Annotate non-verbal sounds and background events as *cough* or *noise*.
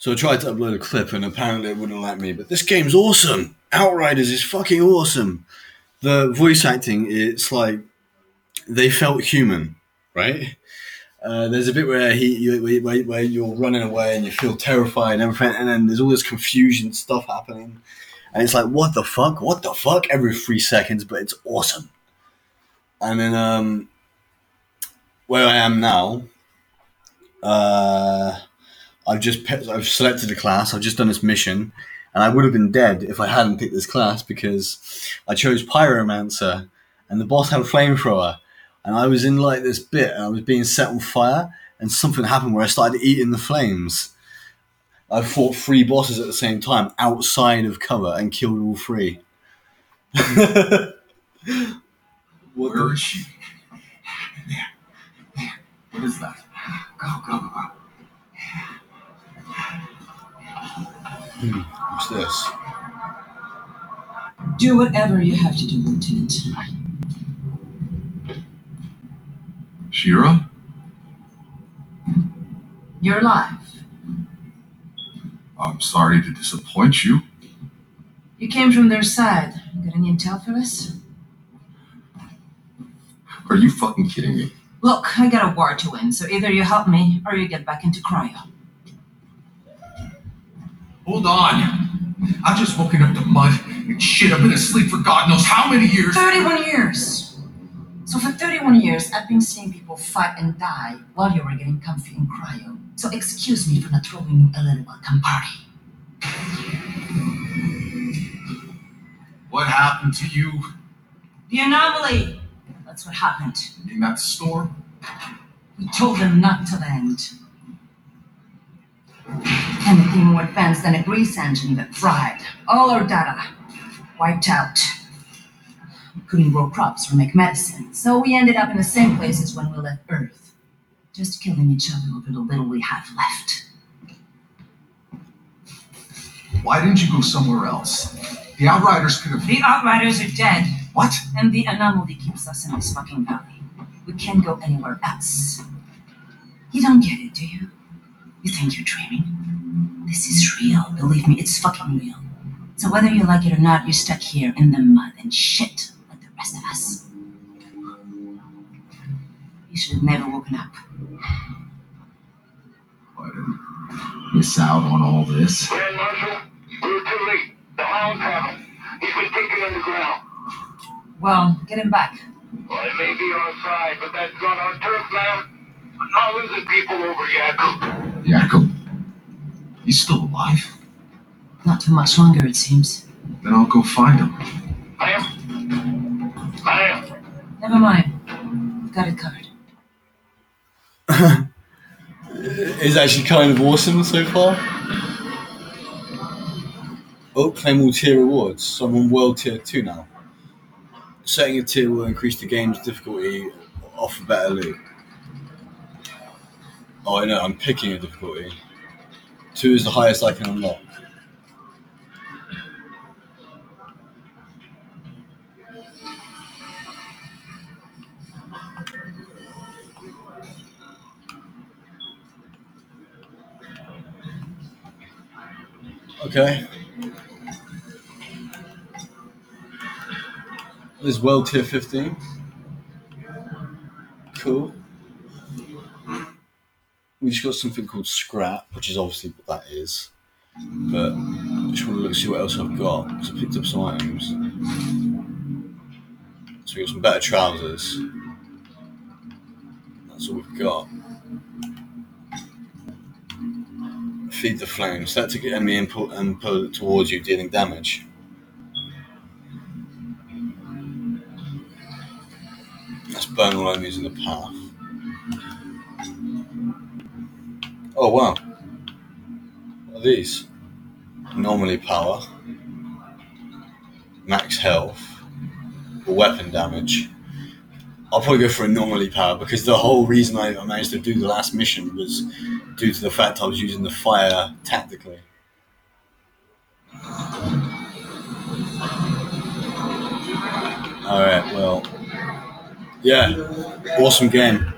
So I tried to upload a clip and apparently it wouldn't let me. But this game's awesome. Outriders is fucking awesome. The voice acting, it's like they felt human, right? Uh, there's a bit where he you, where, where you're running away and you feel terrified and everything, and then there's all this confusion stuff happening, and it's like what the fuck, what the fuck, every three seconds, but it's awesome. And then um, where I am now, uh, I've just I've selected a class. I've just done this mission, and I would have been dead if I hadn't picked this class because I chose Pyromancer, and the boss had a flamethrower and I was in like this bit and I was being set on fire and something happened where I started eating the flames. I fought three bosses at the same time outside of cover and killed all three. *laughs* what Where the? is she? There. There. What is that? Go, go, go. Hmm. What's this? Do whatever you have to do, Lieutenant. Shira? You're alive. I'm sorry to disappoint you. You came from their side. You Got any intel for us? Are you fucking kidding me? Look, I got a war to win, so either you help me or you get back into cryo. Hold on. I've just woken up to mud and shit. I've been asleep for God knows how many years. 31 years. So for 31 years, I've been seeing people fight and die while you were getting comfy in cryo. So excuse me for not throwing you a little welcome party. What happened to you? The anomaly. That's what happened. In that storm? We told them not to land. Anything more advanced than a grease engine that fried. All our data wiped out We couldn't grow crops or make medicine, so we ended up in the same place as when we left Earth, just killing each other over the little we have left. Why didn't you go somewhere else? The Outriders could have. The Outriders are dead. What? And the anomaly keeps us in this fucking valley. We can't go anywhere else. You don't get it, do you? You think you're dreaming? This is real. Believe me, it's fucking real. So whether you like it or not, you're stuck here in the mud and shit like the rest of us. You should have never woken up. I didn't miss out on all this. Grand Marshal, we're too late. The hounds have him. He's been taken underground. Well, get him back. Well, it may be our side, but that's not our turf, man. not losing people over Jakub. Jakub? He's still alive? Not too much longer, it seems. Then I'll go find him. Ma'am? Never mind. Got it covered. *laughs* is actually kind of awesome so far. Oh, claim all tier rewards. So I'm on world tier 2 now. Setting a tier will increase the game's difficulty, offer better loot. Oh, I know, I'm picking a difficulty. 2 is the highest I can unlock. Okay. This is world tier 15. Cool. We just got something called scrap, which is obviously what that is. But I just want to look see what else I've got. So I picked up some items. So we got some better trousers. That's all we've got. feed the flame. Start to get enemy input and pull it towards you, dealing damage. Let's burn all enemies in the path. Oh wow. Are these? Normally power. Max health. Weapon damage. I'll probably go for anomaly power because the whole reason I managed to do the last mission was due to the fact I was using the fire tactically. All right, well, yeah, awesome game.